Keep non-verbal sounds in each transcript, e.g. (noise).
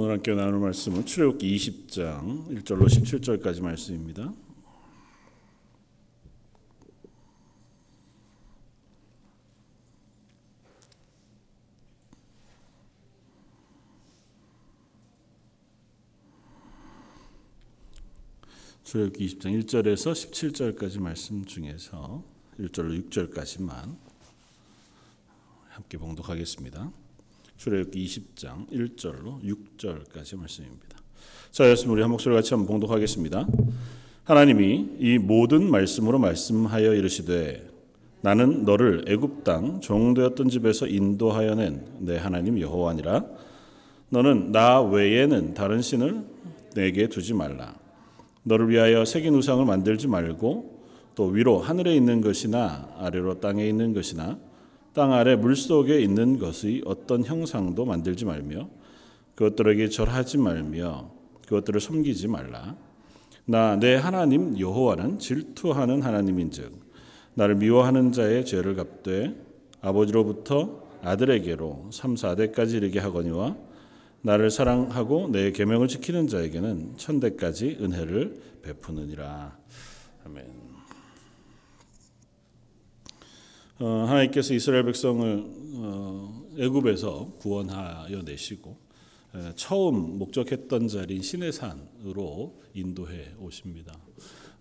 오늘 함께 나눌 말씀은 출애굽기 20장 1절로 17절까지 말씀입니다. 출애굽기 20장 1절에서 17절까지 말씀 중에서 1절로 6절까지만 함께 봉독하겠습니다. 출애굽기 20장 1절로 6절까지 말씀입니다. 자, 여러분 우리 한 목소리 같이 한번 봉독하겠습니다. 하나님이 이 모든 말씀으로 말씀하여 이르시되 나는 너를 애굽 땅 종되었던 집에서 인도하여 낸 내 하나님 여호와니라 너는 나 외에는 다른 신을 내게 두지 말라 너를 위하여 새긴 우상을 만들지 말고 또 위로 하늘에 있는 것이나 아래로 땅에 있는 것이나 땅 아래 물 속에 있는 것의 어떤 형상도 만들지 말며 그것들에게 절하지 말며 그것들을 섬기지 말라. 나 내 하나님 여호와는 질투하는 하나님인즉 나를 미워하는 자의 죄를 갚되 아버지로부터 아들에게로 3, 4대까지 이르게 하거니와 나를 사랑하고 내 계명을 지키는 자에게는 천대까지 은혜를 베푸느니라. 아멘. 어, 하나님께서 이스라엘 백성을 어, 애굽에서 구원하여 내시고 에, 처음 목적했던 자리인 시내산으로 인도해 오십니다.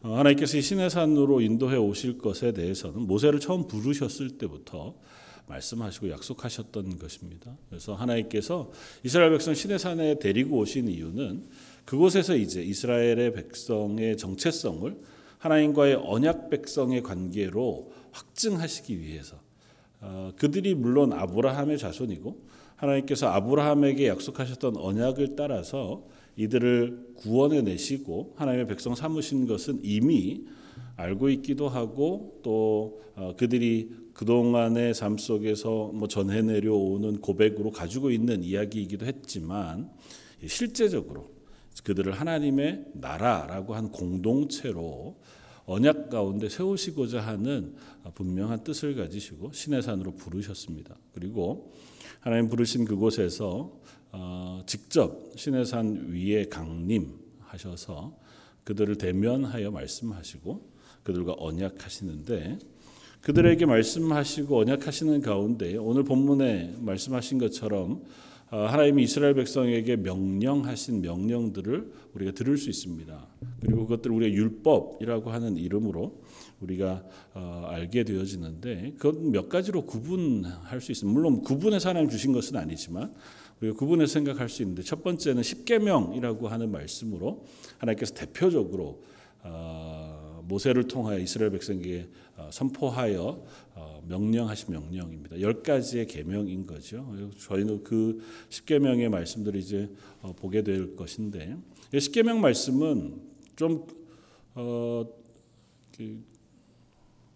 어, 하나님께서 이 시내산으로 인도해 오실 것에 대해서는 모세를 처음 부르셨을 때부터 말씀하시고 약속하셨던 것입니다. 그래서 하나님께서 이스라엘 백성 시내산에 데리고 오신 이유는 그곳에서 이제 이스라엘의 백성의 정체성을 하나님과의 언약 백성의 관계로 확증하시기 위해서. 어, 그들이 물론 아브라함의 자손이고 하나님께서 아브라함에게 약속하셨던 언약을 따라서 이들을 구원해 내시고 하나님의 백성 삼으신 것은 이미 알고 있기도 하고 또 어, 그들이 그동안의 삶 속에서 뭐 전해 내려오는 고백으로 가지고 있는 이야기이기도 했지만 실제적으로 그들을 하나님의 나라라고 한 공동체로 언약 가운데 세우시고자 하는 분명한 뜻을 가지시고 신의 산으로 부르셨습니다. 그리고 하나님 부르신 그곳에서 어, 직접 신의 산 위에 강림하셔서 그들을 대면하여 말씀하시고 그들과 언약하시는데 그들에게 말씀하시고 언약하시는 가운데 오늘 본문에 말씀하신 것처럼 어, 하나님이 이스라엘 백성에게 명령하신 명령들을 우리가 들을 수 있습니다. 그리고 그것들 우리가 율법이라고 하는 이름으로 우리가 어, 알게 되어지는데 그것 몇 가지로 구분할 수 있습니다. 물론 구분해서 하나님 주신 것은 아니지만 우리가 구분해서 생각할 수 있는데 첫 번째는 십계명이라고 하는 말씀으로 하나님께서 대표적으로 어, 모세를 통하여 이스라엘 백성에게 선포하여 명령하신 명령입니다. 열 가지의 계명인 거죠. 저희는 그 십계명의 말씀들을 이제 보게 될 것인데 십계명 말씀은 좀 어, 그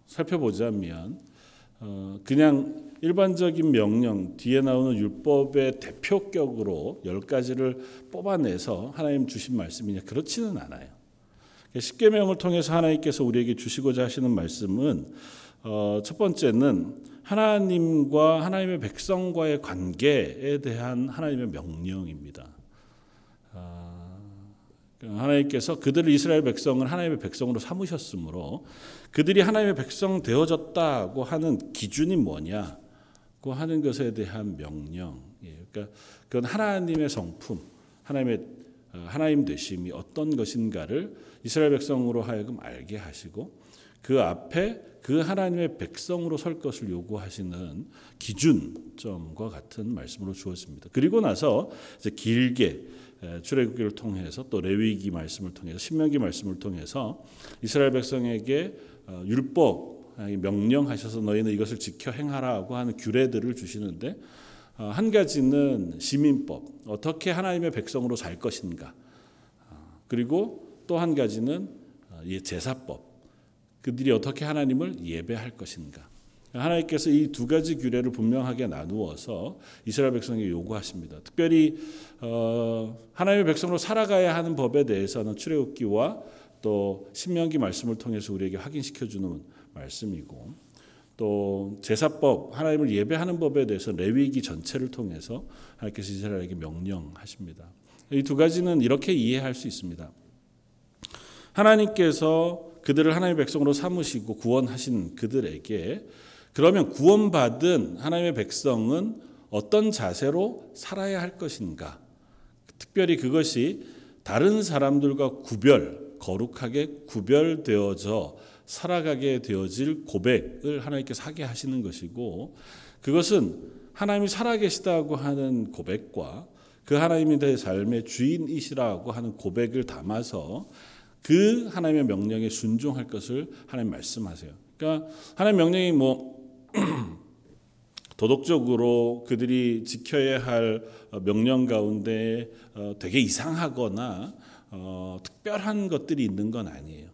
살펴보자면 어, 그냥 일반적인 명령 뒤에 나오는 율법의 대표격으로 열 가지를 뽑아내서 하나님 주신 말씀이냐 그렇지는 않아요. 십계명을 통해서 하나님께서 우리에게 주시고자 하시는 말씀은 어, 첫 번째는 하나님과 하나님의 백성과의 관계에 대한 하나님의 명령입니다. 아, 하나님께서 그들을 이스라엘 백성을 하나님의 백성으로 삼으셨으므로 그들이 하나님의 백성 되어졌다고 하는 기준이 뭐냐고 하는 것에 대한 명령. 예, 그러니까 그건 하나님의 성품, 하나님의 어, 하나님 되심이 어떤 것인가를 이스라엘 백성으로 하여금 알게 하시고 그 앞에 그 하나님의 백성으로 설 것을 요구하시는 기준점과 같은 말씀으로 주었습니다. 그리고 나서 이제 길게 출애굽기를 통해서 또 레위기 말씀을 통해서 신명기 말씀을 통해서 이스라엘 백성에게 어, 율법 명령하셔서 너희는 이것을 지켜 행하라고 하는 규례들을 주시는데 어, 한 가지는 시민법 어떻게 하나님의 백성으로 살 것인가 어, 그리고 또 한 가지는 제사법 그들이 어떻게 하나님을 예배할 것인가. 하나님께서 이 두 가지 규례를 분명하게 나누어서 이스라엘 백성에게 요구하십니다. 특별히 어, 하나님의 백성으로 살아가야 하는 법에 대해서는 출애굽기와 또 신명기 말씀을 통해서 우리에게 확인시켜 주는 말씀이고 또 제사법 하나님을 예배하는 법에 대해서 레위기 전체를 통해서 하나님께서 이스라엘에게 명령하십니다. 이 두 가지는 이렇게 이해할 수 있습니다. 하나님께서 그들을 하나님의 백성으로 삼으시고 구원하신 그들에게 그러면 구원받은 하나님의 백성은 어떤 자세로 살아야 할 것인가? 특별히 그것이 다른 사람들과 구별, 거룩하게 구별되어져 살아가게 되어질 고백을 하나님께서 하게 하시는 것이고 그것은 하나님이 살아계시다고 하는 고백과 그 하나님이 내 삶의 주인이시라고 하는 고백을 담아서 그 하나님의 명령에 순종할 것을 하나님 말씀하세요. 그러니까 하나님 명령이 뭐 (clears throat) 도덕적으로 그들이 지켜야 할 명령 가운데 어, 되게 이상하거나 어, 특별한 것들이 있는 건 아니에요.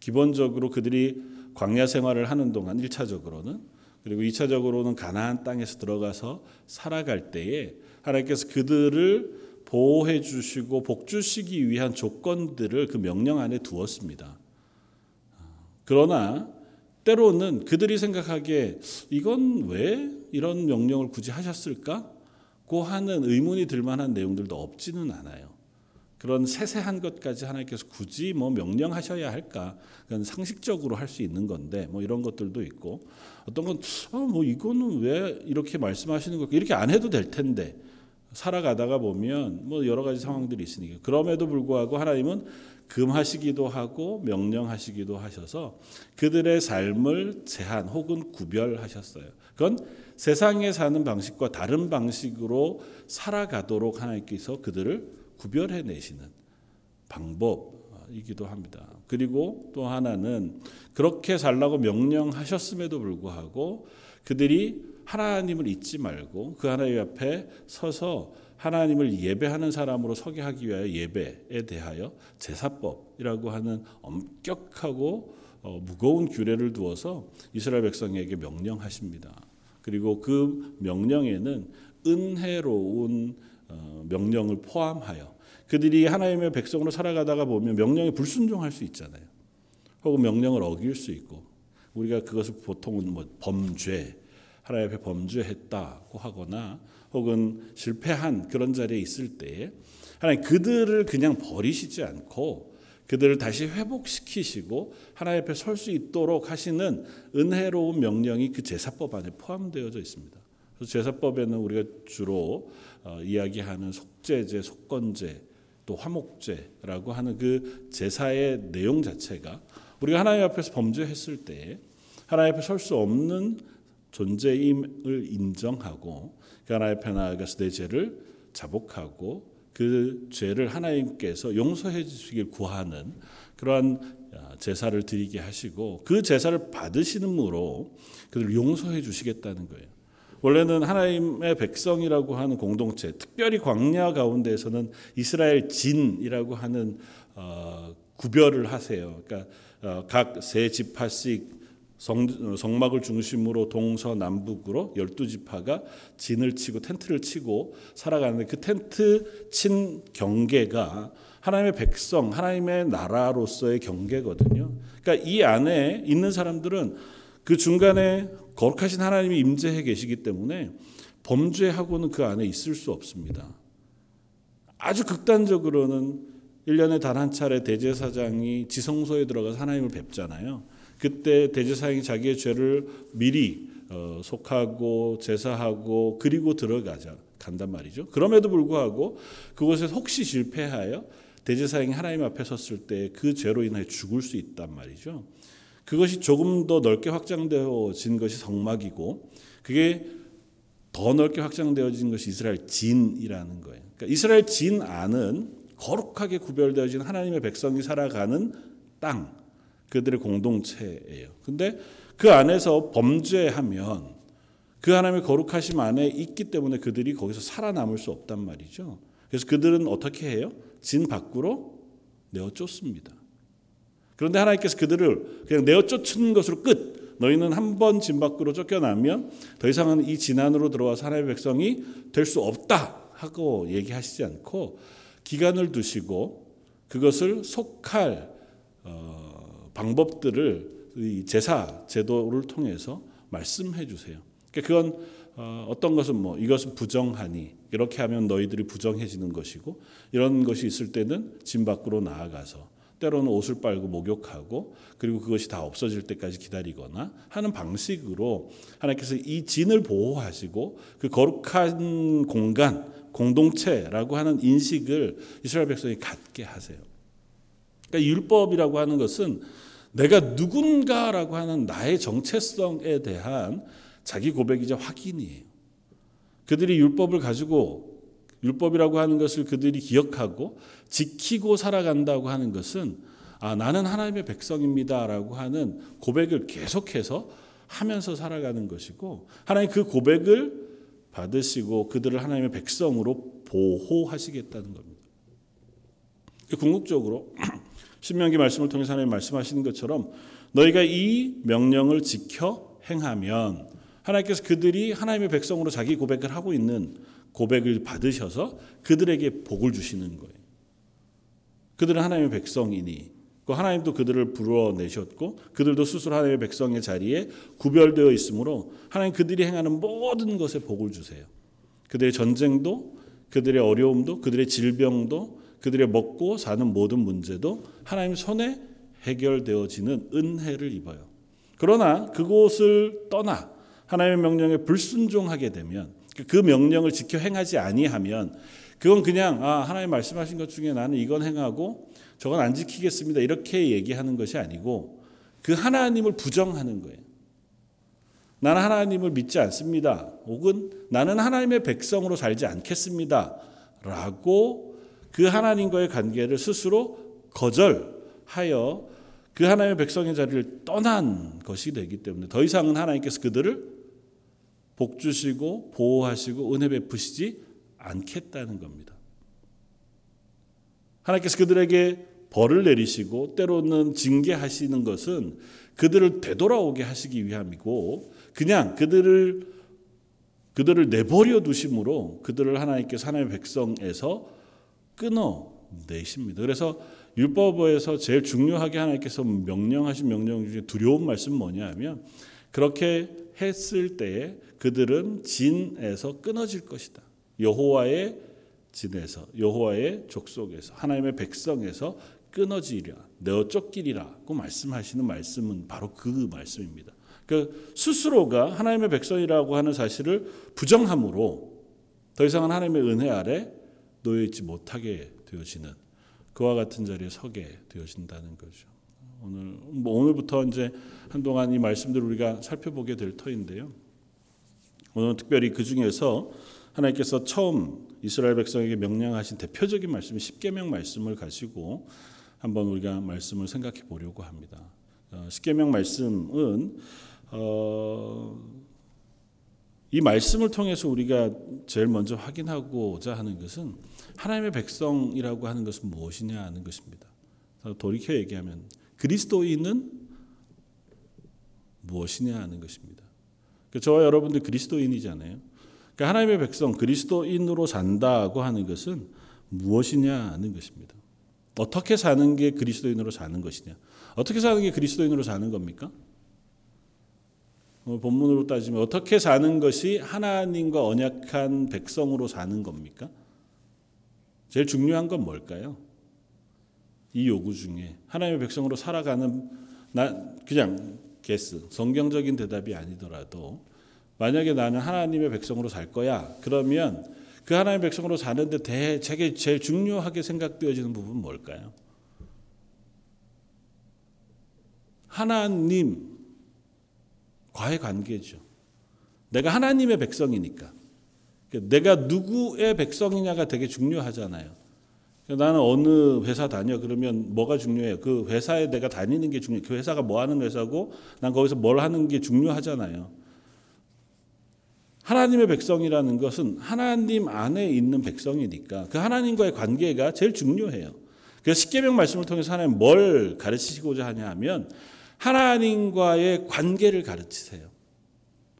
기본적으로 그들이 광야 생활을 하는 동안 1차적으로는 그리고 2차적으로는 가나안 땅에서 들어가서 살아갈 때에 하나님께서 그들을 보호해 주시고 복 주시기 위한 조건들을 그 명령 안에 두었습니다. 그러나 때로는 그들이 생각하기에 이건 왜 이런 명령을 굳이 하셨을까? 고 하는 의문이 들 만한 내용들도 없지는 않아요. 그런 세세한 것까지 하나님께서 굳이 뭐 명령하셔야 할까? 그건 상식적으로 할 수 있는 건데 뭐 이런 것들도 있고 어떤 건뭐 아, 이거는 왜 이렇게 말씀하시는 거 이렇게 안 해도 될 텐데 살아가다가 보면 뭐 여러 가지 상황들이 있으니까 그럼에도 불구하고 하나님은 금하시기도 하고 명령하시기도 하셔서 그들의 삶을 제한 혹은 구별하셨어요. 그건 세상에 사는 방식과 다른 방식으로 살아가도록 하나님께서 그들을 구별해 내시는 방법이기도 합니다. 그리고 또 하나는 그렇게 살라고 명령하셨음에도 불구하고 그들이 하나님을 잊지 말고 그 하나님 앞에 서서 하나님을 예배하는 사람으로 서게 하기 위하여 예배에 대하여 제사법이라고 하는 엄격하고 어, 무거운 규례를 두어서 이스라엘 백성에게 명령하십니다. 그리고 그 명령에는 은혜로운 어, 명령을 포함하여 그들이 하나님의 백성으로 살아가다가 보면 명령에 불순종할 수 있잖아요. 혹은 명령을 어길 수 있고 우리가 그것을 보통은 뭐 범죄 하나님 앞에 범죄했다고 하거나 혹은 실패한 그런 자리에 있을 때 하나님 그들을 그냥 버리시지 않고 그들을 다시 회복시키시고 하나님 앞에 설 수 있도록 하시는 은혜로운 명령이 그 제사법 안에 포함되어져 있습니다. 그래서 제사법에는 우리가 주로 어, 이야기하는 속죄제, 속건제, 또 화목제라고 하는 그 제사의 내용 자체가 우리가 하나님 앞에서 범죄했을 때 하나님 앞에 설 수 없는 존재임을 인정하고 그 하나님 앞에 나아가서 내 죄를 자복하고 그 죄를 하나님께서 용서해 주시길 구하는 그러한 아, 제사를 드리게 하시고 그 제사를 받으시는으로 그들 용서해 주시겠다는 거예요. 원래는 하나님의 백성이라고 하는 공동체, 특별히 광야 가운데에서는 이스라엘 진이라고 하는 어, 구별을 하세요. 그러니까 어, 각세 지파씩 성, 성막을 중심으로 동서남북으로 열두 지파가 진을 치고 텐트를 치고 살아가는데 그 텐트 친 경계가 하나님의 백성, 하나님의 나라로서의 경계거든요. 그러니까 이 안에 있는 사람들은 그 중간에 거룩하신 하나님이 임재해 계시기 때문에 범죄하고는 그 안에 있을 수 없습니다. 아주 극단적으로는 1년에 단 한 차례 대제사장이 지성소에 들어가서 하나님을 뵙잖아요. 그때 대제사장이 자기의 죄를 미리 어, 속하고 제사하고 그리고 들어가자 간단 말이죠. 그럼에도 불구하고 그것에 혹시 실패하여 대제사장이 하나님 앞에 섰을 때 그 죄로 인해 죽을 수 있단 말이죠. 그것이 조금 더 넓게 확장되어진 것이 성막이고 그게 더 넓게 확장되어진 것이 이스라엘 진이라는 거예요. 그러니까 이스라엘 진 안은 거룩하게 구별되어진 하나님의 백성이 살아가는 땅, 그들의 공동체예요. 근데 그 안에서 범죄하면 그 하나님의 거룩하심 안에 있기 때문에 그들이 거기서 살아남을 수 없단 말이죠. 그래서 그들은 어떻게 해요? 진 밖으로 내어 쫓습니다. 그런데 하나님께서 그들을 그냥 내어 쫓는 것으로 끝. 너희는 한 번 진 밖으로 쫓겨나면 더 이상은 이 진 안으로 들어와서 하나님의 백성이 될 수 없다 하고 얘기하시지 않고 기간을 두시고 그것을 속할 어, 방법들을 제사 제도를 통해서 말씀해 주세요. 그러니까 그건 어, 어떤 것은 뭐 이것은 부정하니 이렇게 하면 너희들이 부정해지는 것이고 이런 것이 있을 때는 진 밖으로 나아가서 때로는 옷을 빨고 목욕하고 그리고 그것이 다 없어질 때까지 기다리거나 하는 방식으로 하나님께서 이 진을 보호하시고 그 거룩한 공간 공동체라고 하는 인식을 이스라엘 백성이 갖게 하세요. 그러니까 율법이라고 하는 것은 내가 누군가라고 하는 나의 정체성에 대한 자기 고백이자 확인이에요. 그들이 율법을 가지고 율법이라고 하는 것을 그들이 기억하고 지키고 살아간다고 하는 것은 아, 나는 하나님의 백성입니다라고 하는 고백을 계속해서 하면서 살아가는 것이고 하나님 그 고백을 받으시고 그들을 하나님의 백성으로 보호하시겠다는 겁니다. 궁극적으로 (clears throat) 신명기 말씀을 통해서 하나님 말씀하시는 것처럼 너희가 이 명령을 지켜 행하면 하나님께서 그들이 하나님의 백성으로 자기 고백을 하고 있는 고백을 받으셔서 그들에게 복을 주시는 거예요. 그들은 하나님의 백성이니 그 하나님도 그들을 불어내셨고 그들도 스스로 하나님의 백성의 자리에 구별되어 있으므로 하나님 그들이 행하는 모든 것에 복을 주세요. 그들의 전쟁도 그들의 어려움도 그들의 질병도 그들의 먹고 사는 모든 문제도 하나님 손에 해결되어지는 은혜를 입어요. 그러나 그곳을 떠나 하나님의 명령에 불순종하게 되면 그 명령을 지켜 행하지 아니하면 그건 그냥 아 하나님 말씀하신 것 중에 나는 이건 행하고 저건 안 지키겠습니다 이렇게 얘기하는 것이 아니고 그 하나님을 부정하는 거예요. 나는 하나님을 믿지 않습니다. 혹은 나는 하나님의 백성으로 살지 않겠습니다. 라고 그 하나님과의 관계를 스스로 거절하여 그 하나님의 백성의 자리를 떠난 것이 되기 때문에 더 이상은 하나님께서 그들을 복 주시고 보호하시고 은혜 베푸시지 않겠다는 겁니다. 하나님께서 그들에게 벌을 내리시고 때로는 징계하시는 것은 그들을 되돌아오게 하시기 위함이고 그냥 그들을 그들을 내버려 두심으로 그들을 하나님께서 하나님의 백성에서 끊어 내십니다. 그래서 율법에서 제일 중요하게 하나님께서 명령하신 명령 중에 두려운 말씀 뭐냐 하면 그렇게 했을 때에 그들은 진에서 끊어질 것이다. 여호와의 진에서 여호와의 족속에서 하나님의 백성에서 끊어지리라 내어 쫓기리라고 말씀하시는 말씀은 바로 그 말씀입니다. 그 스스로가 하나님의 백성이라고 하는 사실을 부정함으로 더 이상은 하나님의 은혜 아래 놓여 있지 못하게 되어지는 그와 같은 자리에 서게 되어진다는 거죠. 오늘 뭐 오늘부터 이제 한동안 이 말씀들을 우리가 살펴보게 될 터인데요. 오늘 특별히 그 중에서 하나님께서 처음 이스라엘 백성에게 명령하신 대표적인 말씀 십계명 말씀을 가지고 한번 우리가 말씀을 생각해 보려고 합니다. 어, 십계명 말씀은 어, 이 말씀을 통해서 우리가 제일 먼저 확인하고자 하는 것은 하나님의 백성이라고 하는 것은 무엇이냐 하는 것입니다. 돌이켜 얘기하면 그리스도인은 무엇이냐 하는 것입니다. 그 저와 여러분들 그리스도인이잖아요. 그러니까 하나님의 백성 그리스도인으로 산다고 하는 것은 무엇이냐 하는 것입니다. 어떻게 사는 게 그리스도인으로 사는 것이냐? 어떻게 사는 게 그리스도인으로 사는 겁니까? 어, 본문으로 따지면 어떻게 사는 것이 하나님과 언약한 백성으로 사는 겁니까? 제일 중요한 건 뭘까요? 이 요구 중에 하나님의 백성으로 살아가는 나 그냥 게스 성경적인 대답이 아니더라도 만약에 나는 하나님의 백성으로 살 거야 그러면 그 하나님의 백성으로 사는데 대, 제게 제일 중요하게 생각되어지는 부분은 뭘까요? 하나님과의 관계죠. 내가 하나님의 백성이니까. 내가 누구의 백성이냐가 되게 중요하잖아요. 나는 어느 회사 다녀 그러면 뭐가 중요해요? 그 회사에 내가 다니는 게 중요해. 그 회사가 뭐 하는 회사고 난 거기서 뭘 하는 게 중요하잖아요. 하나님의 백성이라는 것은 하나님 안에 있는 백성이니까 그 하나님과의 관계가 제일 중요해요. 그래서 십계명 말씀을 통해서 하나님 뭘 가르치시고자 하냐 하면 하나님과의 관계를 가르치세요.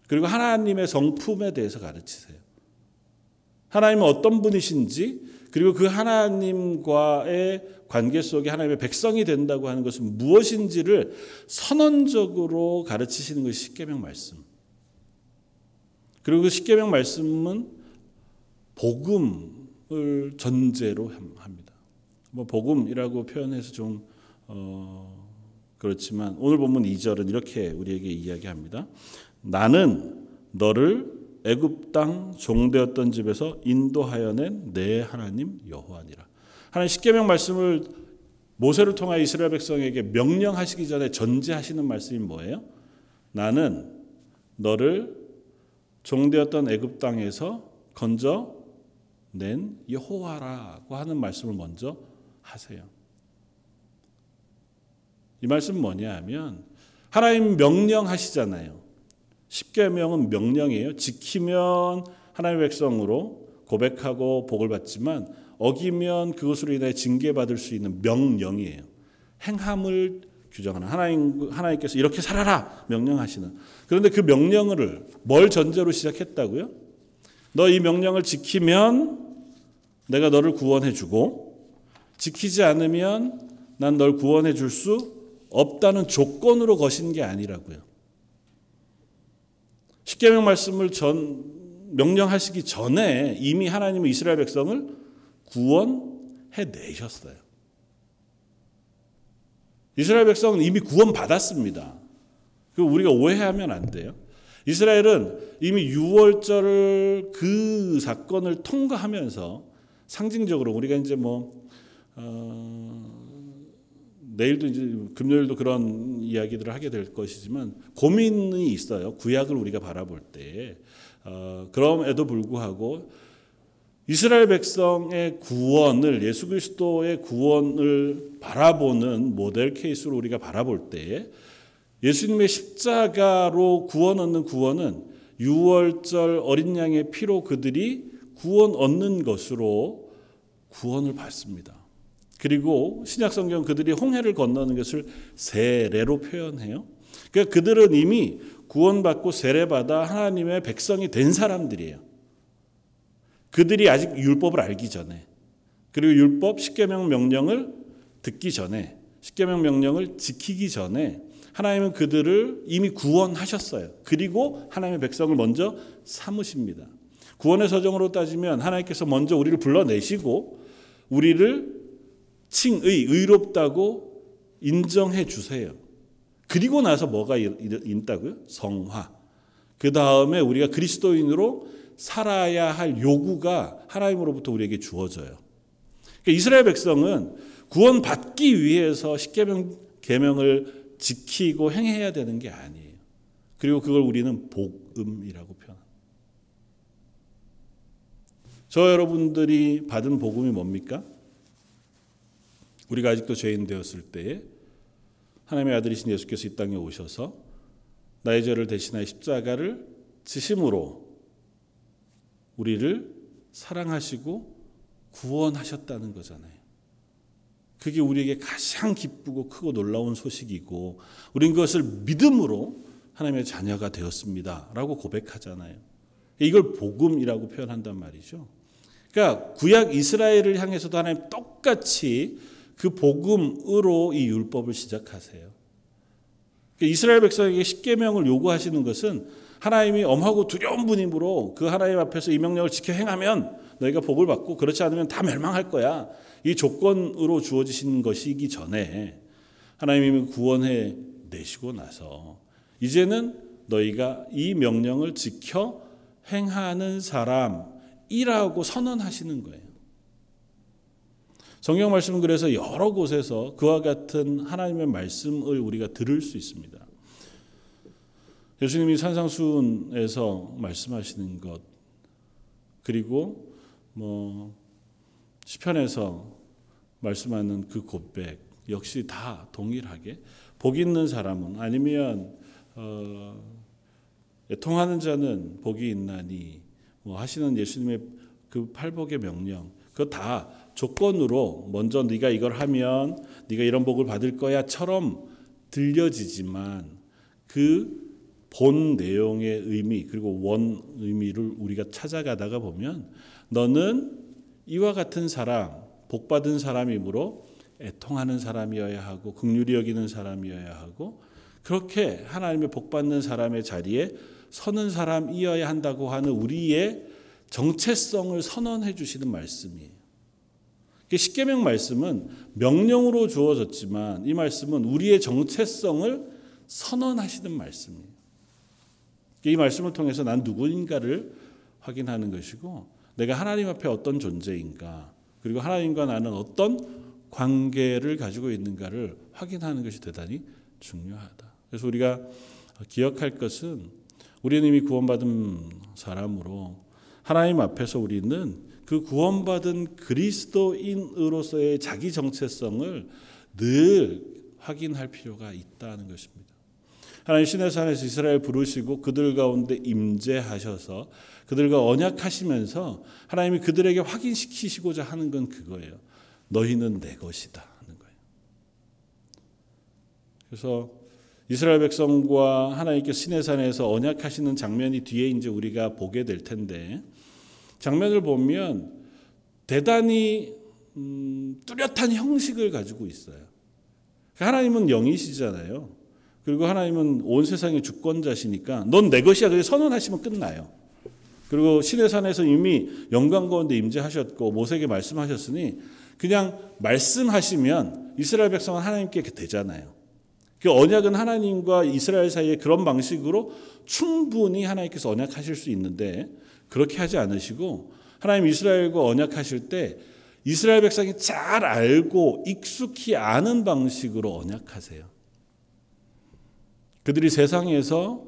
그리고 하나님의 성품에 대해서 가르치세요. 하나님은 어떤 분이신지 그리고 그 하나님과의 관계 속에 하나님의 백성이 된다고 하는 것은 무엇인지를 선언적으로 가르치시는 것이 십계명 말씀. 그리고 그 십계명 말씀은 복음을 전제로 합니다. 뭐 복음이라고 표현해서 좀 어, 그렇지만 오늘 본문 2절은 이렇게 우리에게 이야기합니다. 나는 너를 애굽 땅 종되었던 집에서 인도하여 낸 내 하나님 여호와니라. 하나님 십계명 말씀을 모세를 통하여 이스라엘 백성에게 명령하시기 전에 전제하시는 말씀이 뭐예요? 나는 너를 종되었던 애굽 땅에서 건져 낸 여호와라고 하는 말씀을 먼저 하세요. 이 말씀은 뭐냐 하면 하나님 명령하시잖아요. 십계명은 명령이에요. 지키면 하나님의 백성으로 고백하고 복을 받지만 어기면 그것으로 인해 징계받을 수 있는 명령이에요. 행함을 규정하는 하나님 하나님께서 이렇게 살아라 명령하시는. 그런데 그 명령을 뭘 전제로 시작했다고요? 너 이 명령을 지키면 내가 너를 구원해 주고 지키지 않으면 난 널 구원해 줄 수 없다는 조건으로 거신 게 아니라고요. 십계명 말씀을 전 명령하시기 전에 이미 하나님은 이스라엘 백성을 구원해 내셨어요. 이스라엘 백성은 이미 구원 받았습니다. 그 우리가 오해하면 안 돼요. 이스라엘은 이미 6월절을 그 사건을 통과하면서 상징적으로 우리가 이제 뭐 어, 내일도 이제 금요일도 그런 이야기들을 하게 될 것이지만 고민이 있어요. 구약을 우리가 바라볼 때 어, 그럼에도 불구하고 이스라엘 백성의 구원을 예수 그리스도의 구원을 바라보는 모델 케이스로 우리가 바라볼 때 예수님의 십자가로 구원 얻는 구원은 유월절 어린 양의 피로 그들이 구원 얻는 것으로 구원을 받습니다. 그리고 신약 성경 그들이 홍해를 건너는 것을 세례로 표현해요. 그러니까 그들은 이미 구원받고 세례받아 하나님의 백성이 된 사람들이에요. 그들이 아직 율법을 알기 전에 그리고 율법 십계명 명령을 듣기 전에 십계명 명령을 지키기 전에 하나님은 그들을 이미 구원하셨어요. 그리고 하나님의 백성을 먼저 삼으십니다. 구원의 서정으로 따지면 하나님께서 먼저 우리를 불러내시고 우리를 칭의 의롭다고 인정해 주세요. 그리고 나서 뭐가 있다고요? 성화. 그 다음에 우리가 그리스도인으로 살아야 할 요구가 하나님으로부터 우리에게 주어져요. 그러니까 이스라엘 백성은 구원 받기 위해서 십계명 계명을 지키고 행해야 되는 게 아니에요. 그리고 그걸 우리는 복음이라고 표현합니다. 저 여러분들이 받은 복음이 뭡니까? 우리가 아직도 죄인 되었을 때에 하나님의 아들이신 예수께서 이 땅에 오셔서 나의 죄를 대신하여 십자가를 지심으로 우리를 사랑하시고 구원하셨다는 거잖아요. 그게 우리에게 가장 기쁘고 크고 놀라운 소식이고 우리는 그것을 믿음으로 하나님의 자녀가 되었습니다라고 고백하잖아요. 이걸 복음이라고 표현한단 말이죠. 그러니까 구약 이스라엘을 향해서도 하나님 똑같이 그 복음으로 이 율법을 시작하세요. 그러니까 이스라엘 백성에게 십계명을 요구하시는 것은 하나님이 엄하고 두려운 분이므로 그 하나님 앞에서 이 명령을 지켜 행하면 너희가 복을 받고 그렇지 않으면 다 멸망할 거야. 이 조건으로 주어지신 것이기 전에 하나님이 구원해 내시고 나서 이제는 너희가 이 명령을 지켜 행하는 사람이라고 선언하시는 거예요. 성경 말씀은 그래서 여러 곳에서 그와 같은 하나님의 말씀을 우리가 들을 수 있습니다. 예수님이 산상수훈에서 말씀하시는 것 그리고 뭐 시편에서 말씀하는 그 고백 역시 다 동일하게 복 있는 사람은 아니면 어, 통하는 자는 복이 있나니 뭐 하시는 예수님의 그 팔복의 명령 그거 다 조건으로 먼저 네가 이걸 하면 네가 이런 복을 받을 거야처럼 들려지지만 그 본 내용의 의미 그리고 원 의미를 우리가 찾아가다가 보면 너는 이와 같은 사람 복 받은 사람이므로 애통하는 사람이어야 하고 극률이 여기는 사람이어야 하고 그렇게 하나님의 복 받는 사람의 자리에 서는 사람이어야 한다고 하는 우리의 정체성을 선언해 주시는 말씀이에요. 십계명 말씀은 명령으로 주어졌지만 이 말씀은 우리의 정체성을 선언하시는 말씀이에요. 이 말씀을 통해서 난 누구인가를 확인하는 것이고 내가 하나님 앞에 어떤 존재인가 그리고 하나님과 나는 어떤 관계를 가지고 있는가를 확인하는 것이 대단히 중요하다. 그래서 우리가 기억할 것은 우리는 이미 구원받은 사람으로 하나님 앞에서 우리는 그 구원받은 그리스도인으로서의 자기 정체성을 늘 확인할 필요가 있다는 것입니다. 하나님 신의 산에서 이스라엘 부르시고 그들 가운데 임재하셔서 그들과 언약하시면서 하나님이 그들에게 확인시키시고자 하는 건 그거예요. 너희는 내 것이다 하는 거예요. 그래서 이스라엘 백성과 하나님께 신의 산에서 언약하시는 장면이 뒤에 이제 우리가 보게 될 텐데 장면을 보면 대단히 음, 뚜렷한 형식을 가지고 있어요. 하나님은 영이시잖아요. 그리고 하나님은 온 세상의 주권자시니까 넌 내 것이야. 그렇게 선언하시면 끝나요. 그리고 신의 산에서 이미 영광 가운데 임재하셨고 모세에게 말씀하셨으니 그냥 말씀하시면 이스라엘 백성은 하나님께 되잖아요. 그 언약은 하나님과 이스라엘 사이에 그런 방식으로 충분히 하나님께서 언약하실 수 있는데 그렇게 하지 않으시고 하나님 이스라엘과 언약하실 때 이스라엘 백성이 잘 알고 익숙히 아는 방식으로 언약하세요. 그들이 세상에서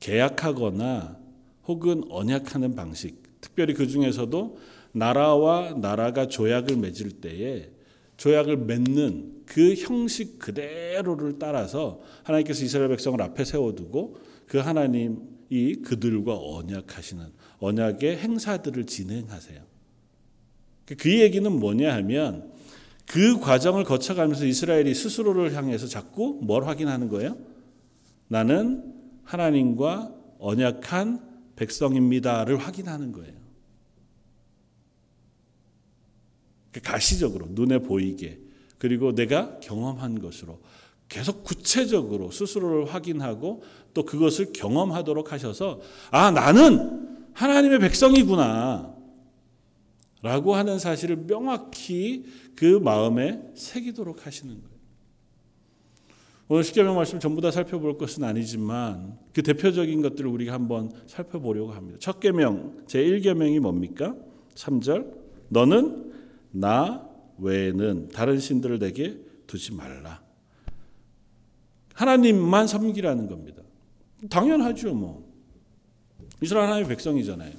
계약하거나 혹은 언약하는 방식, 특별히 그 중에서도 나라와 나라가 조약을 맺을 때에 조약을 맺는 그 형식 그대로를 따라서 하나님께서 이스라엘 백성을 앞에 세워두고 그 하나님이 그들과 언약하시는 언약의 행사들을 진행하세요. 그 얘기는 뭐냐 하면 그 과정을 거쳐가면서 이스라엘이 스스로를 향해서 자꾸 뭘 확인하는 거예요? 나는 하나님과 언약한 백성입니다를 확인하는 거예요. 그 가시적으로 눈에 보이게 그리고 내가 경험한 것으로 계속 구체적으로 스스로를 확인하고 또 그것을 경험하도록 하셔서 아 나는 하나님의 백성이구나 라고 하는 사실을 명확히 그 마음에 새기도록 하시는 거예요. 오늘 십계명 말씀 전부 다 살펴볼 것은 아니지만 그 대표적인 것들을 우리가 한번 살펴보려고 합니다. 첫 계명 제 1계명이 뭡니까? 3절 너는 나 외에는 다른 신들을 내게 두지 말라. 하나님만 섬기라는 겁니다. 당연하죠, 뭐. 이스라엘 하나님의 백성이잖아요.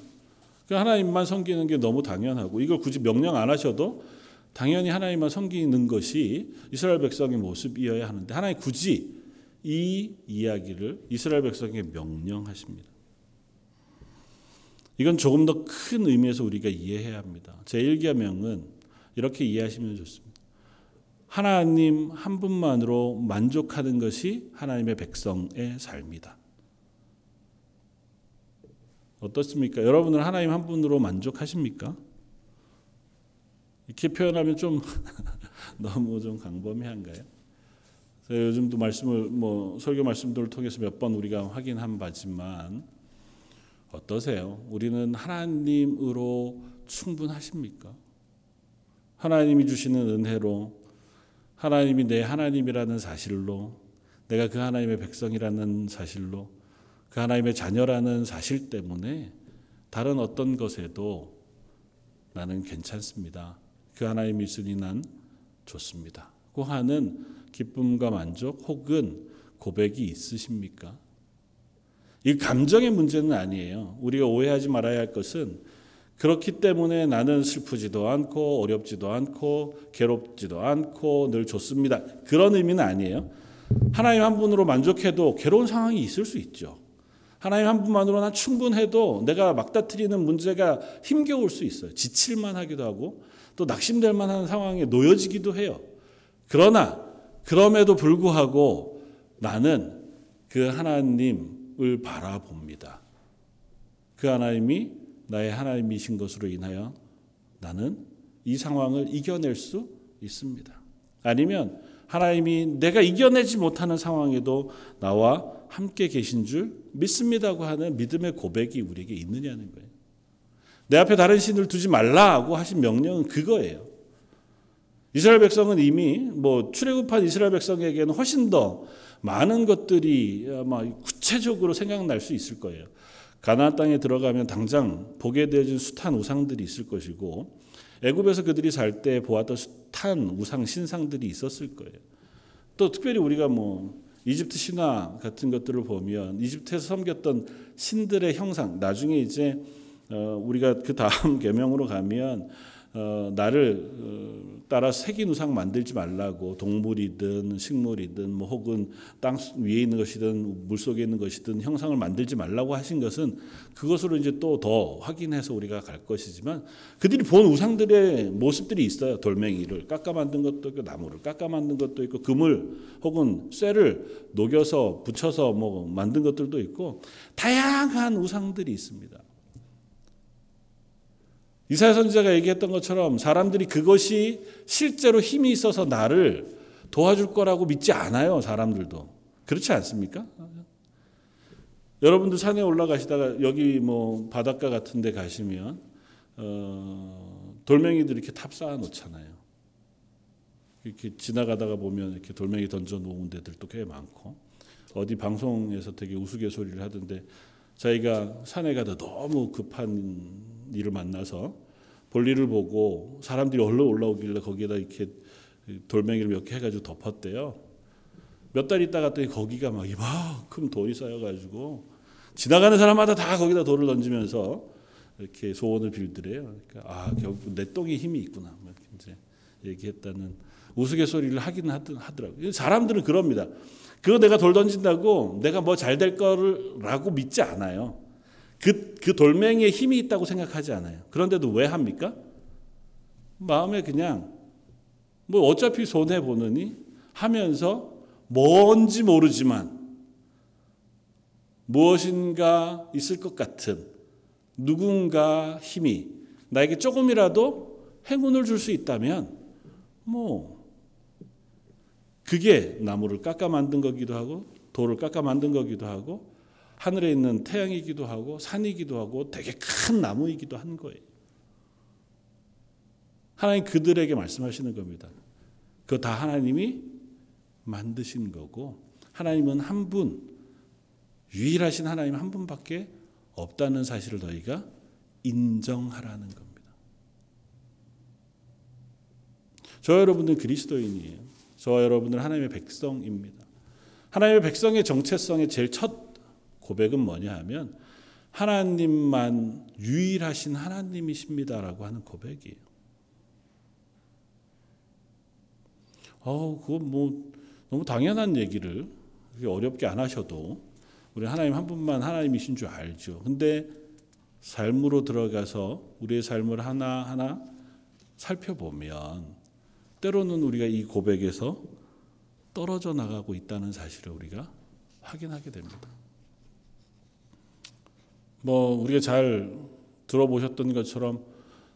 그 하나님만 섬기는 게 너무 당연하고 이걸 굳이 명령 안 하셔도 당연히 하나님만 섬기는 것이 이스라엘 백성의 모습이어야 하는데 하나님 굳이 이 이야기를 이스라엘 백성에게 명령하십니다. 이건 조금 더 큰 의미에서 우리가 이해해야 합니다. 제1계명은 이렇게 이해하시면 좋습니다. 하나님 한 분만으로 만족하는 것이 하나님의 백성의 삶이다. 어떻습니까? 여러분은 하나님 한 분으로 만족하십니까? 이렇게 표현하면 좀 (laughs) 너무 좀 강범위한가요? 요즘도 말씀을 뭐 설교 말씀들을 통해서 몇 번 우리가 확인한 바지만 어떠세요? 우리는 하나님으로 충분하십니까? 하나님이 주시는 은혜로 하나님이 내 하나님이라는 사실로 내가 그 하나님의 백성이라는 사실로 그 하나님의 자녀라는 사실 때문에 다른 어떤 것에도 나는 괜찮습니다. 그 하나님이 있으니 난 좋습니다. 고 하는 기쁨과 만족 혹은 고백이 있으십니까? 이 감정의 문제는 아니에요. 우리가 오해하지 말아야 할 것은 그렇기 때문에 나는 슬프지도 않고 어렵지도 않고 괴롭지도 않고 늘 좋습니다. 그런 의미는 아니에요. 하나님 한 분으로 만족해도 괴로운 상황이 있을 수 있죠. 하나님 한 분만으로 난 충분해도 내가 막다트리는 문제가 힘겨울 수 있어요. 지칠만 하기도 하고 또 낙심될 만한 상황에 놓여지기도 해요. 그러나 그럼에도 불구하고 나는 그 하나님을 바라봅니다. 그 하나님이 나의 하나님이신 것으로 인하여 나는 이 상황을 이겨낼 수 있습니다. 아니면 하나님이 내가 이겨내지 못하는 상황에도 나와 함께 계신 줄 믿습니다고 하는 믿음의 고백이 우리에게 있느냐는 거예요. 내 앞에 다른 신을 두지 말라고 하신 명령은 그거예요. 이스라엘 백성은 이미 뭐 출애굽한 이스라엘 백성에게는 훨씬 더 많은 것들이 아마 구체적으로 생각날 수 있을 거예요. 가나안 땅에 들어가면 당장 보게 되어진 숱한 우상들이 있을 것이고 애굽에서 그들이 살 때 보았던 숱한 우상 신상들이 있었을 거예요. 또 특별히 우리가 뭐 이집트 신화 같은 것들을 보면 이집트에서 섬겼던 신들의 형상 나중에 이제 어, 우리가 그 다음 (laughs) 계명으로 가면 어, 나를 어, 따라 색인 우상 만들지 말라고 동물이든 식물이든 뭐 혹은 땅 위에 있는 것이든 물 속에 있는 것이든 형상을 만들지 말라고 하신 것은 그것으로 이제 또 더 확인해서 우리가 갈 것이지만 그들이 본 우상들의 모습들이 있어요. 돌멩이를 깎아 만든 것도 있고 나무를 깎아 만든 것도 있고 금을 혹은 쇠를 녹여서 붙여서 뭐 만든 것들도 있고 다양한 우상들이 있습니다. 이사야 선지자가 얘기했던 것처럼 사람들이 그것이 실제로 힘이 있어서 나를 도와줄 거라고 믿지 않아요. 사람들도 그렇지 않습니까? 여러분들 산에 올라가시다가 여기 뭐 바닷가 같은 데 가시면 어, 돌멩이들 이렇게 탑 쌓아 놓잖아요. 이렇게 지나가다가 보면 이렇게 돌멩이 던져 놓은 데들도 꽤 많고 어디 방송에서 되게 우스갯소리를 하던데 자기가 산에 가다 너무 급한 일을 만나서 볼일을 보고 사람들이 얼른 올라오길래 거기에다 이렇게 돌멩이를 몇 개 해가지고 덮었대요. 몇 달 있다 갔더니 거기가 막 이만큼 돌이 쌓여가지고 지나가는 사람마다 다 거기다 돌을 던지면서 이렇게 소원을 빌더래요. 그러니까 아 결국 내 똥에 힘이 있구나. 이제 얘기했다는 우스갯소리를 하긴 하더라고요. 사람들은 그럽니다. 그거 내가 돌 던진다고 내가 뭐 잘 될 거라고 믿지 않아요. 그, 그 돌멩이에 힘이 있다고 생각하지 않아요. 그런데도 왜 합니까? 마음에 그냥 뭐 어차피 손해 보느니 하면서 뭔지 모르지만 무엇인가 있을 것 같은 누군가 힘이 나에게 조금이라도 행운을 줄 수 있다면 뭐 그게 나무를 깎아 만든 거기도 하고 돌을 깎아 만든 거기도 하고 하늘에 있는 태양이기도 하고 산이기도 하고 되게 큰 나무이기도 한 거예요. 하나님 그들에게 말씀하시는 겁니다. 그거 다 하나님이 만드신 거고 하나님은 한 분, 유일하신 하나님 한 분밖에 없다는 사실을 너희가 인정하라는 겁니다. 저 여러분들 그리스도인이에요. 저 여러분들 하나님의 백성입니다. 하나님의 백성의 정체성의 제일 첫 고백은 뭐냐 하면 하나님만 유일하신 하나님이십니다라고 하는 고백이에요. 어, 그건 뭐 너무 당연한 얘기를 어렵게 안 하셔도 우리 하나님 한 분만 하나님이신 줄 알죠. 근데 삶으로 들어가서 우리의 삶을 하나하나 살펴보면 때로는 우리가 이 고백에서 떨어져 나가고 있다는 사실을 우리가 확인하게 됩니다. 뭐 우리가 잘 들어보셨던 것처럼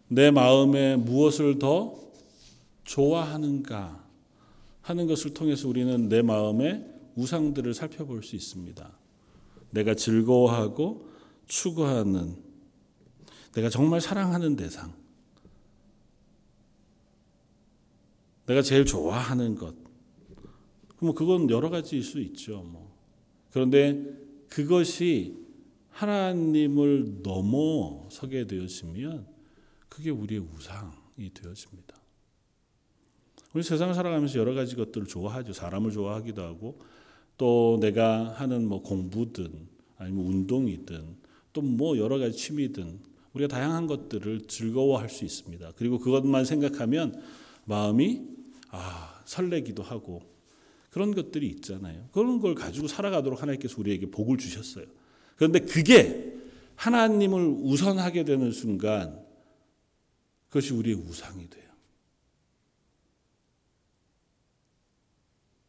내 마음에 무엇을 더 좋아하는가 하는 것을 통해서 우리는 내 마음의 우상들을 살펴볼 수 있습니다. 내가 즐거워하고 추구하는 내가 정말 사랑하는 대상 내가 제일 좋아하는 것 그럼 그건 여러 가지일 수 있죠. 뭐. 그런데 그것이 하나님을 넘어서게 되었으면 그게 우리의 우상이 되어집니다. 우리 세상을 살아가면서 여러 가지 것들을 좋아하죠. 사람을 좋아하기도 하고 또 내가 하는 뭐 공부든 아니면 운동이든 또 뭐 여러 가지 취미든 우리가 다양한 것들을 즐거워할 수 있습니다. 그리고 그것만 생각하면 마음이 아 설레기도 하고 그런 것들이 있잖아요. 그런 걸 가지고 살아가도록 하나님께서 우리에게 복을 주셨어요. 그런데 그게 하나님을 우선하게 되는 순간 그것이 우리의 우상이 돼요.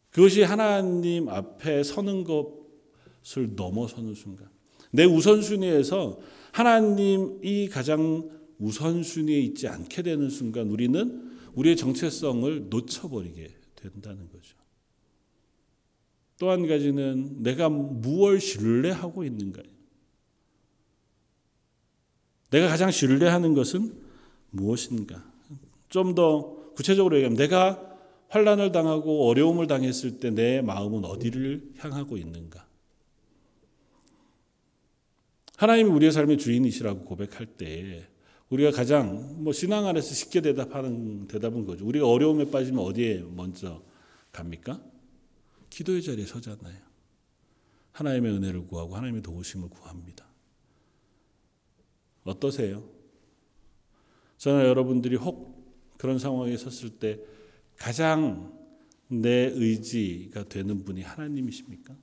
그것이 하나님 앞에 서는 것을 넘어서는 순간 내 우선순위에서 하나님이 가장 우선순위에 있지 않게 되는 순간 우리는 우리의 정체성을 놓쳐버리게 된다는 거죠. 또 한 가지는 내가 무엇 신뢰하고 있는가요? 내가 가장 신뢰하는 것은 무엇인가? 좀 더 구체적으로 얘기하면 내가 환란을 당하고 어려움을 당했을 때 내 마음은 어디를 향하고 있는가? 하나님이 우리의 삶의 주인이시라고 고백할 때 우리가 가장 뭐 신앙 안에서 쉽게 대답하는 대답은 거죠. 우리가 어려움에 빠지면 어디에 먼저 갑니까? 기도의 자리에 서잖아요. 하나님의 은혜를 구하고 하나님의 도우심을 구합니다. 어떠세요? 저는 여러분들이 혹 그런 상황에 섰을 때 가장 내 의지가 되는 분이 하나님이십니까?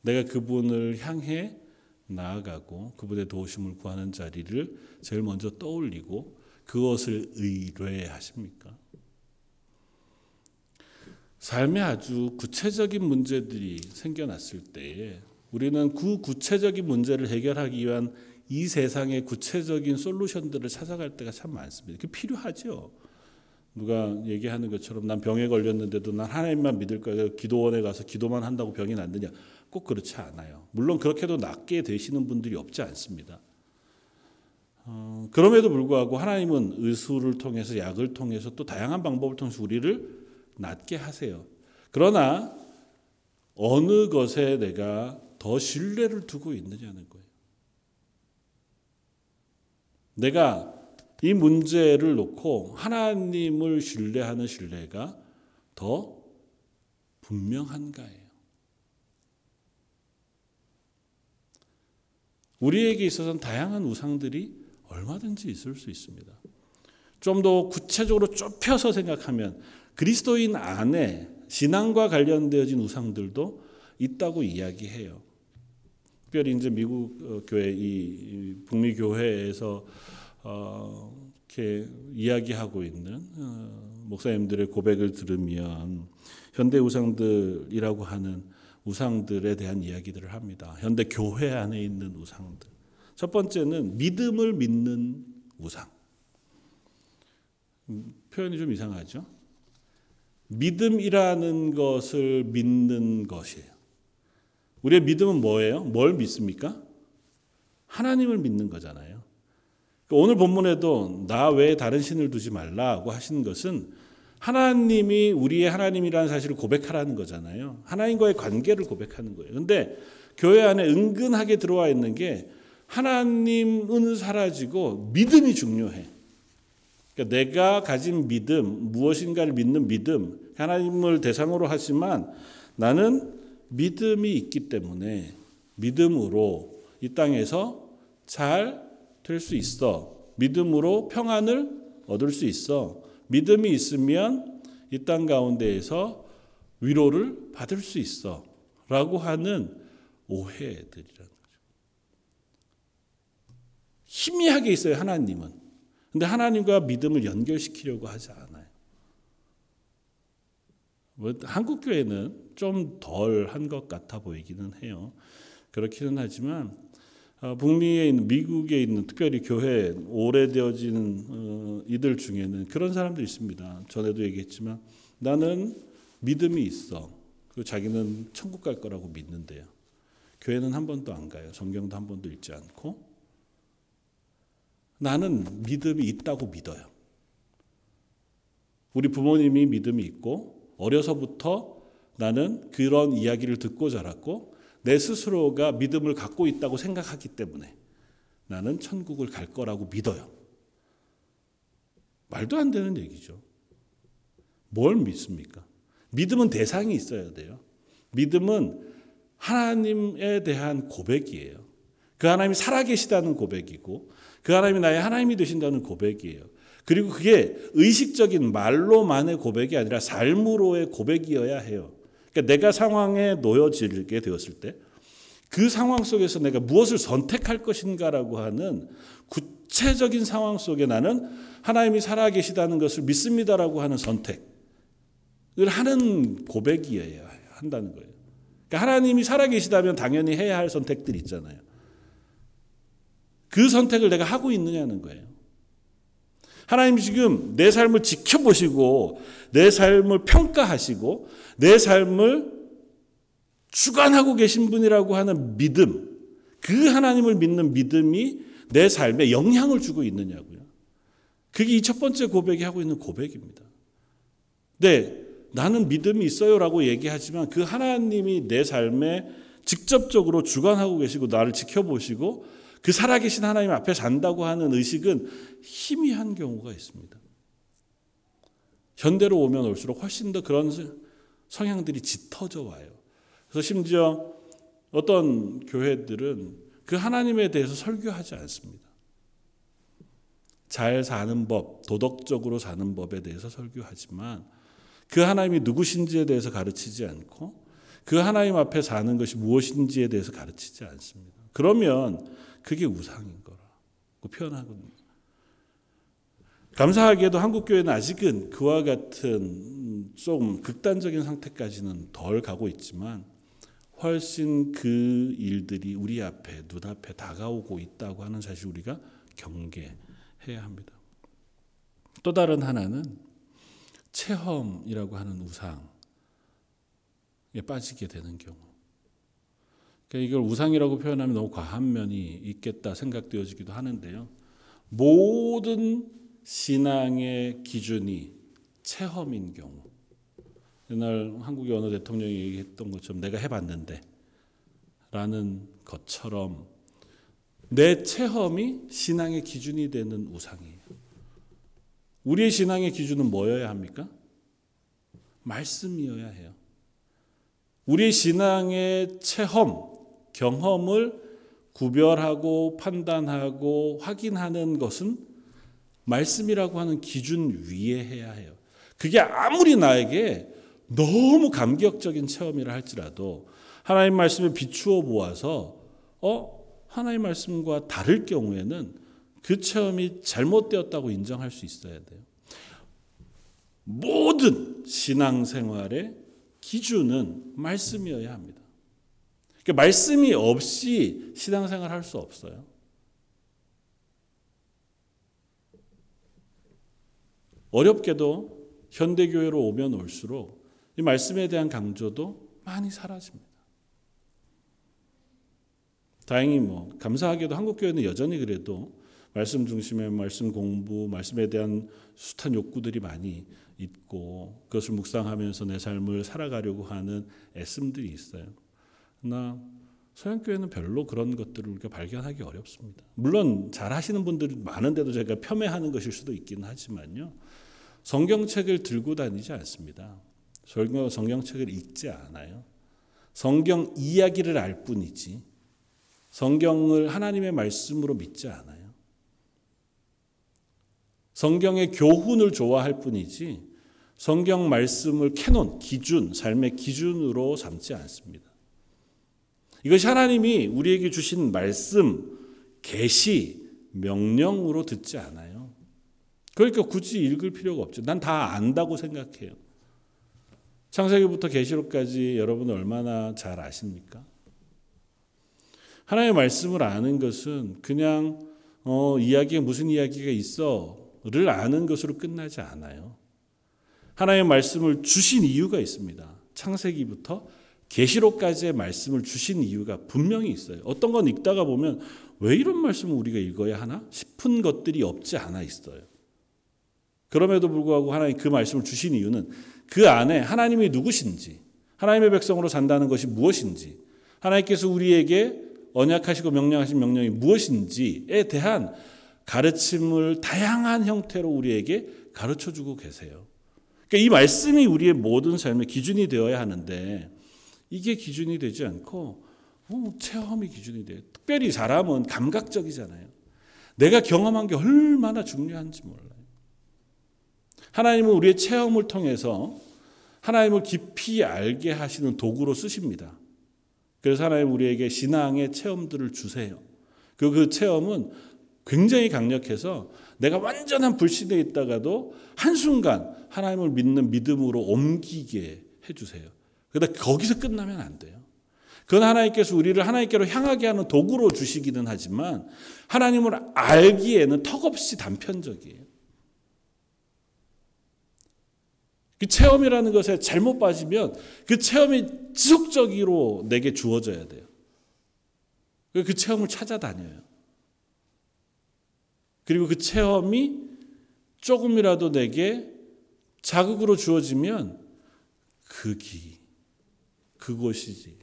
내가 그분을 향해 나아가고 그분의 도우심을 구하는 자리를 제일 먼저 떠올리고 그것을 의뢰하십니까? 삶에 아주 구체적인 문제들이 생겨났을 때에 우리는 그 구체적인 문제를 해결하기 위한 이 세상의 구체적인 솔루션들을 찾아갈 때가 참 많습니다. 그 필요하죠. 누가 얘기하는 것처럼 난 병에 걸렸는데도 난 하나님만 믿을 거예요. 기도원에 가서 기도만 한다고 병이 낫느냐? 꼭 그렇지 않아요. 물론 그렇게도 낫게 되시는 분들이 없지 않습니다. 어, 그럼에도 불구하고 하나님은 의수를 통해서 약을 통해서 또 다양한 방법을 통해서 우리를 낫게 하세요. 그러나 어느 것에 내가 더 신뢰를 두고 있느냐는 거예요. 내가 이 문제를 놓고 하나님을 신뢰하는 신뢰가 더 분명한가예요. 우리에게 있어서는 다양한 우상들이 얼마든지 있을 수 있습니다. 좀 더 구체적으로 좁혀서 생각하면 그리스도인 안에 신앙과 관련되어진 우상들도 있다고 이야기해요. 특별히 이제 미국 어, 교회 이 북미 교회에서 어, 이렇게 이야기하고 있는 어, 목사님들의 고백을 들으면 현대 우상들이라고 하는 우상들에 대한 이야기들을 합니다. 현대 교회 안에 있는 우상들. 첫 번째는 믿음을 믿는 우상. 음, 표현이 좀 이상하죠? 믿음이라는 것을 믿는 것이에요. 우리의 믿음은 뭐예요? 뭘 믿습니까? 하나님을 믿는 거잖아요. 그러니까 오늘 본문에도 나 외에 다른 신을 두지 말라고 하신 것은 하나님이 우리의 하나님이라는 사실을 고백하라는 거잖아요. 하나님과의 관계를 고백하는 거예요. 근데 교회 안에 은근하게 들어와 있는 게 하나님은 사라지고 믿음이 중요해. 그러니까 내가 가진 믿음, 무엇인가를 믿는 믿음, 하나님을 대상으로 하지만 나는 믿음이 있기 때문에 믿음으로 이 땅에서 잘 될 수 있어. 믿음으로 평안을 얻을 수 있어. 믿음이 있으면 이 땅 가운데에서 위로를 받을 수 있어. 라고 하는 오해들이라는 거죠. 희미하게 있어요, 하나님은. 근데 하나님과 믿음을 연결시키려고 하지 않아요. 뭐 한국 교회는 좀 덜 한 것 같아 보이기는 해요. 그렇기는 하지만 어, 북미에 있는 미국에 있는 특별히 교회 오래되어진 어, 이들 중에는 그런 사람도 있습니다. 전에도 얘기했지만 나는 믿음이 있어. 그 자기는 천국 갈 거라고 믿는데요. 교회는 한 번도 안 가요. 성경도 한 번도 읽지 않고 나는 믿음이 있다고 믿어요. 우리 부모님이 믿음이 있고 어려서부터 나는 그런 이야기를 듣고 자랐고 내 스스로가 믿음을 갖고 있다고 생각하기 때문에 나는 천국을 갈 거라고 믿어요. 말도 안 되는 얘기죠. 뭘 믿습니까? 믿음은 대상이 있어야 돼요. 믿음은 하나님에 대한 고백이에요. 그 하나님이 살아계시다는 고백이고, 그 하나님이 나의 하나님이 되신다는 고백이에요. 그리고 그게 의식적인 말로만의 고백이 아니라 삶으로의 고백이어야 해요. 그러니까 내가 상황에 놓여지게 되었을 때 그 상황 속에서 내가 무엇을 선택할 것인가라고 하는 구체적인 상황 속에 나는 하나님이 살아계시다는 것을 믿습니다라고 하는 선택을 하는 고백이어야 한다는 거예요. 그러니까 하나님이 살아계시다면 당연히 해야 할 선택들이 있잖아요. 그 선택을 내가 하고 있느냐는 거예요. 하나님 지금 내 삶을 지켜보시고 내 삶을 평가하시고 내 삶을 주관하고 계신 분이라고 하는 믿음, 그 하나님을 믿는 믿음이 내 삶에 영향을 주고 있느냐고요. 그게 이 첫 번째 고백이 하고 있는 고백입니다. 네, 나는 믿음이 있어요라고 얘기하지만 그 하나님이 내 삶에 직접적으로 주관하고 계시고 나를 지켜보시고 그 살아계신 하나님 앞에 산다고 하는 의식은 희미한 경우가 있습니다. 현대로 오면 올수록 훨씬 더 그런 성향들이 짙어져 와요. 그래서 심지어 어떤 교회들은 그 하나님에 대해서 설교하지 않습니다. 잘 사는 법, 도덕적으로 사는 법에 대해서 설교하지만 그 하나님이 누구신지에 대해서 가르치지 않고 그 하나님 앞에 사는 것이 무엇인지에 대해서 가르치지 않습니다. 그러면 그게 우상인 거라고 표현하거든요. 감사하게도 한국 교회는 아직은 그와 같은 좀 극단적인 상태까지는 덜 가고 있지만 훨씬 그 일들이 우리 앞에 눈앞에 다가오고 있다고 하는 사실 우리가 경계해야 합니다. 또 다른 하나는 체험이라고 하는 우상에 빠지게 되는 경우. 그러니까 이걸 우상이라고 표현하면 너무 과한 면이 있겠다 생각되어지기도 하는데요. 모든 신앙의 기준이 체험인 경우. 옛날 한국의 어느 대통령이 얘기했던 것처럼 내가 해봤는데 라는 것처럼 내 체험이 신앙의 기준이 되는 우상이에요. 우리의 신앙의 기준은 뭐여야 합니까? 말씀이어야 해요. 우리 신앙의 체험, 경험을 구별하고 판단하고 확인하는 것은 말씀이라고 하는 기준 위에 해야 해요. 그게 아무리 나에게 너무 감격적인 체험이라 할지라도 하나님 말씀에 비추어 보아서 어 하나님 말씀과 다를 경우에는 그 체험이 잘못되었다고 인정할 수 있어야 돼요. 모든 신앙생활의 기준은 말씀이어야 합니다. 그러니까 말씀이 없이 신앙생활 할 수 없어요. 어렵게도 현대교회로 오면 올수록 이 말씀에 대한 강조도 많이 사라집니다. 다행히 뭐 감사하게도 한국 교회는 여전히 그래도 말씀 중심의 말씀 공부, 말씀에 대한 숱한 욕구들이 많이 있고 그것을 묵상하면서 내 삶을 살아가려고 하는 애씀들이 있어요. 그러나 서양교회는 별로 그런 것들을 우리가 발견하기 어렵습니다. 물론 잘 하시는 분들이 많은데도 제가 폄훼하는 것일 수도 있긴 하지만요. 성경책을 들고 다니지 않습니다. 성경, 성경책을 읽지 않아요. 성경 이야기를 알 뿐이지 성경을 하나님의 말씀으로 믿지 않아요. 성경의 교훈을 좋아할 뿐이지 성경 말씀을 캐논, 기준, 삶의 기준으로 삼지 않습니다. 이것이 하나님이 우리에게 주신 말씀, 계시, 명령으로 듣지 않아요. 그러니까 굳이 읽을 필요가 없죠. 난 다 안다고 생각해요. 창세기부터 계시록까지 여러분 얼마나 잘 아십니까? 하나님의 말씀을 아는 것은 그냥 어, 이야기에 무슨 이야기가 있어를 아는 것으로 끝나지 않아요. 하나님의 말씀을 주신 이유가 있습니다. 창세기부터 계시록까지의 말씀을 주신 이유가 분명히 있어요. 어떤 건 읽다가 보면 왜 이런 말씀을 우리가 읽어야 하나 싶은 것들이 없지 않아 있어요. 그럼에도 불구하고 하나님 그 말씀을 주신 이유는 그 안에 하나님이 누구신지, 하나님의 백성으로 산다는 것이 무엇인지, 하나님께서 우리에게 언약하시고 명령하신 명령이 무엇인지에 대한 가르침을 다양한 형태로 우리에게 가르쳐 주고 계세요. 그러니까 이 말씀이 우리의 모든 삶의 기준이 되어야 하는데 이게 기준이 되지 않고 어, 체험이 기준이 돼요. 특별히 사람은 감각적이잖아요. 내가 경험한 게 얼마나 중요한지 몰라요. 하나님은 우리의 체험을 통해서 하나님을 깊이 알게 하시는 도구로 쓰십니다. 그래서 하나님 우리에게 신앙의 체험들을 주세요. 그, 그 체험은 굉장히 강력해서 내가 완전한 불신에 있다가도 한순간 하나님을 믿는 믿음으로 옮기게 해주세요. 그런데 거기서 끝나면 안 돼요. 그건 하나님께서 우리를 하나님께로 향하게 하는 도구로 주시기는 하지만 하나님을 알기에는 턱없이 단편적이에요. 그 체험이라는 것에 잘못 빠지면 그 체험이 지속적으로 내게 주어져야 돼요. 그 체험을 찾아다녀요. 그리고 그 체험이 조금이라도 내게 자극으로 주어지면 그기, 그것이지.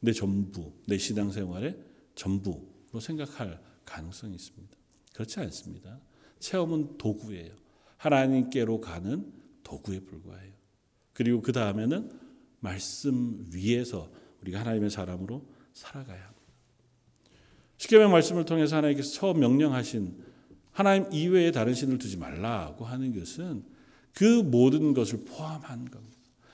내 전부, 내 신앙 생활의 전부로 생각할 가능성이 있습니다. 그렇지 않습니다. 체험은 도구예요. 하나님께로 가는 도구에 불과해요. 그리고 그 다음에는 말씀 위에서 우리가 하나님의 사람으로 살아가야 합니다. 십계명 말씀을 통해서 하나님께서 처음 명령하신 하나님 이외에 다른 신을 두지 말라고 하는 것은 그 모든 것을 포함한 겁니다.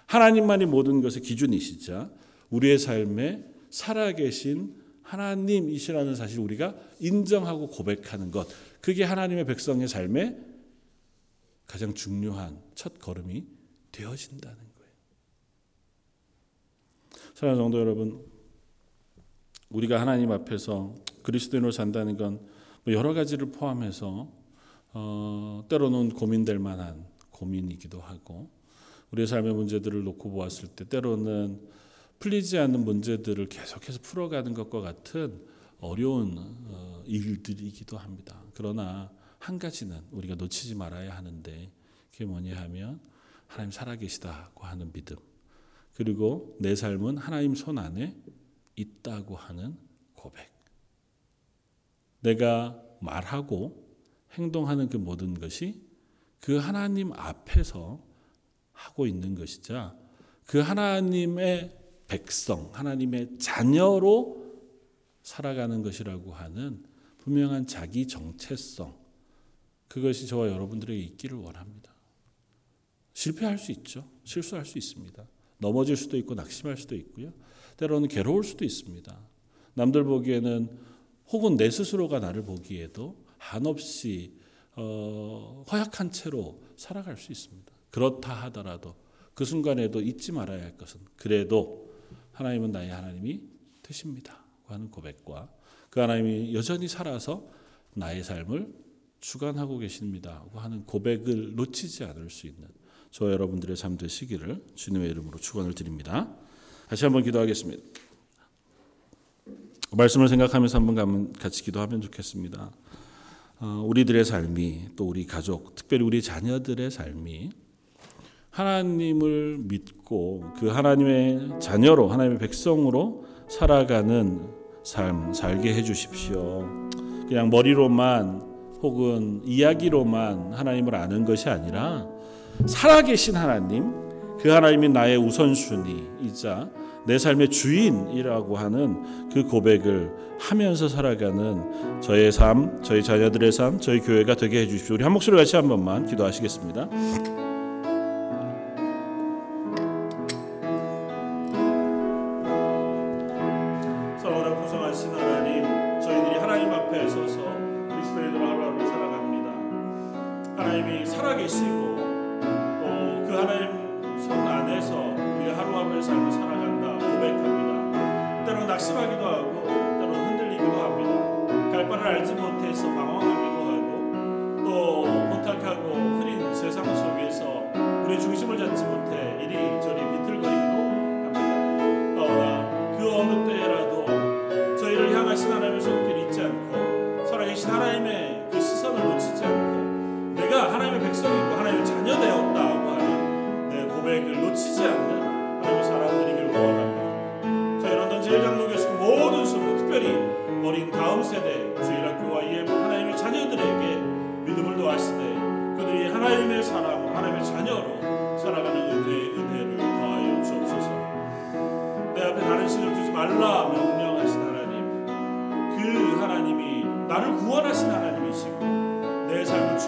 하나님만이 모든 것의 기준이시자 우리의 삶에 살아계신 하나님이시라는 사실 우리가 인정하고 고백하는 것, 그게 하나님의 백성의 삶에 가장 중요한 첫 걸음이 되어진다는 거예요. 사랑하는 성도 여러분, 우리가 하나님 앞에서 그리스도인으로 산다는 건뭐 여러 가지를 포함해서 어, 때로는 고민될 만한 고민이기도 하고 우리의 삶의 문제들을 놓고 보았을 때 때로는 풀리지 않는 문제들을 계속해서 풀어가는 것과 같은 어려운 어, 일들이기도 합니다. 그러나 한 가지는 우리가 놓치지 말아야 하는데 그게 뭐냐 하면 하나님 살아계시다고 하는 믿음 그리고 내 삶은 하나님 손 안에 있다고 하는 고백. 내가 말하고 행동하는 그 모든 것이 그 하나님 앞에서 하고 있는 것이자 그 하나님의 백성, 하나님의 자녀로 살아가는 것이라고 하는 분명한 자기 정체성, 그것이 저와 여러분들에게 있기를 원합니다. 실패할 수 있죠. 실수할 수 있습니다. 넘어질 수도 있고 낙심할 수도 있고요. 때로는 괴로울 수도 있습니다. 남들 보기에는 혹은 내 스스로가 나를 보기에도 한없이 어, 허약한 채로 살아갈 수 있습니다. 그렇다 하더라도 그 순간에도 잊지 말아야 할 것은 그래도 하나님은 나의 하나님이 되십니다. 하는 고백과 그 하나님이 여전히 살아서 나의 삶을 주관하고 계십니다. 하는 고백을 놓치지 않을 수 있는 저 여러분들의 삶 되시기를 주님의 이름으로 축원을 드립니다. 다시 한번 기도하겠습니다. 말씀을 생각하면서 한번 같이 기도하면 좋겠습니다. 어, 우리들의 삶이 또 우리 가족, 특별히 우리 자녀들의 삶이 하나님을 믿고 그 하나님의 자녀로 하나님의 백성으로 살아가는 삶 살게 해 주십시오. 그냥 머리로만 혹은 이야기로만 하나님을 아는 것이 아니라 살아계신 하나님, 그 하나님이 나의 우선순위이자 내 삶의 주인이라고 하는 그 고백을 하면서 살아가는 저의 삶, 저희 자녀들의 삶, 저희 교회가 되게 해주십시오. 우리 한 목소리 같이 한 번만 기도하시겠습니다.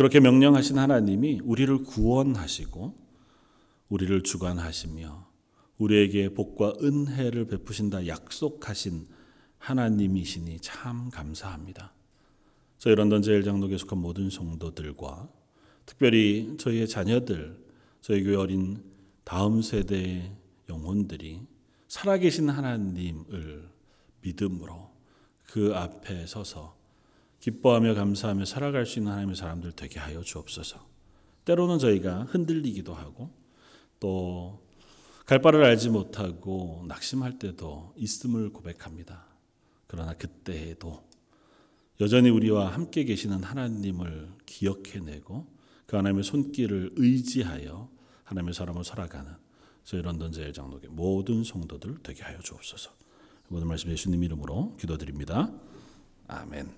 그렇게 명령하신 하나님이 우리를 구원하시고 우리를 주관하시며 우리에게 복과 은혜를 베푸신다 약속하신 하나님이시니 참 감사합니다. 저희 런던 제일 장로에 속한 모든 성도들과 특별히 저희의 자녀들, 저희 교회 어린 다음 세대의 영혼들이 살아계신 하나님을 믿음으로 그 앞에 서서 기뻐하며 감사하며 살아갈 수 있는 하나님의 사람들 되게 하여 주옵소서. 때로는 저희가 흔들리기도 하고 또 갈 바를 알지 못하고 낙심할 때도 있음을 고백합니다. 그러나 그때에도 여전히 우리와 함께 계시는 하나님을 기억해내고 그 하나님의 손길을 의지하여 하나님의 사람을 살아가는 저희 런던 제일 장로교 모든 성도들 되게 하여 주옵소서. 모든 말씀 예수님 이름으로 기도드립니다. 아멘.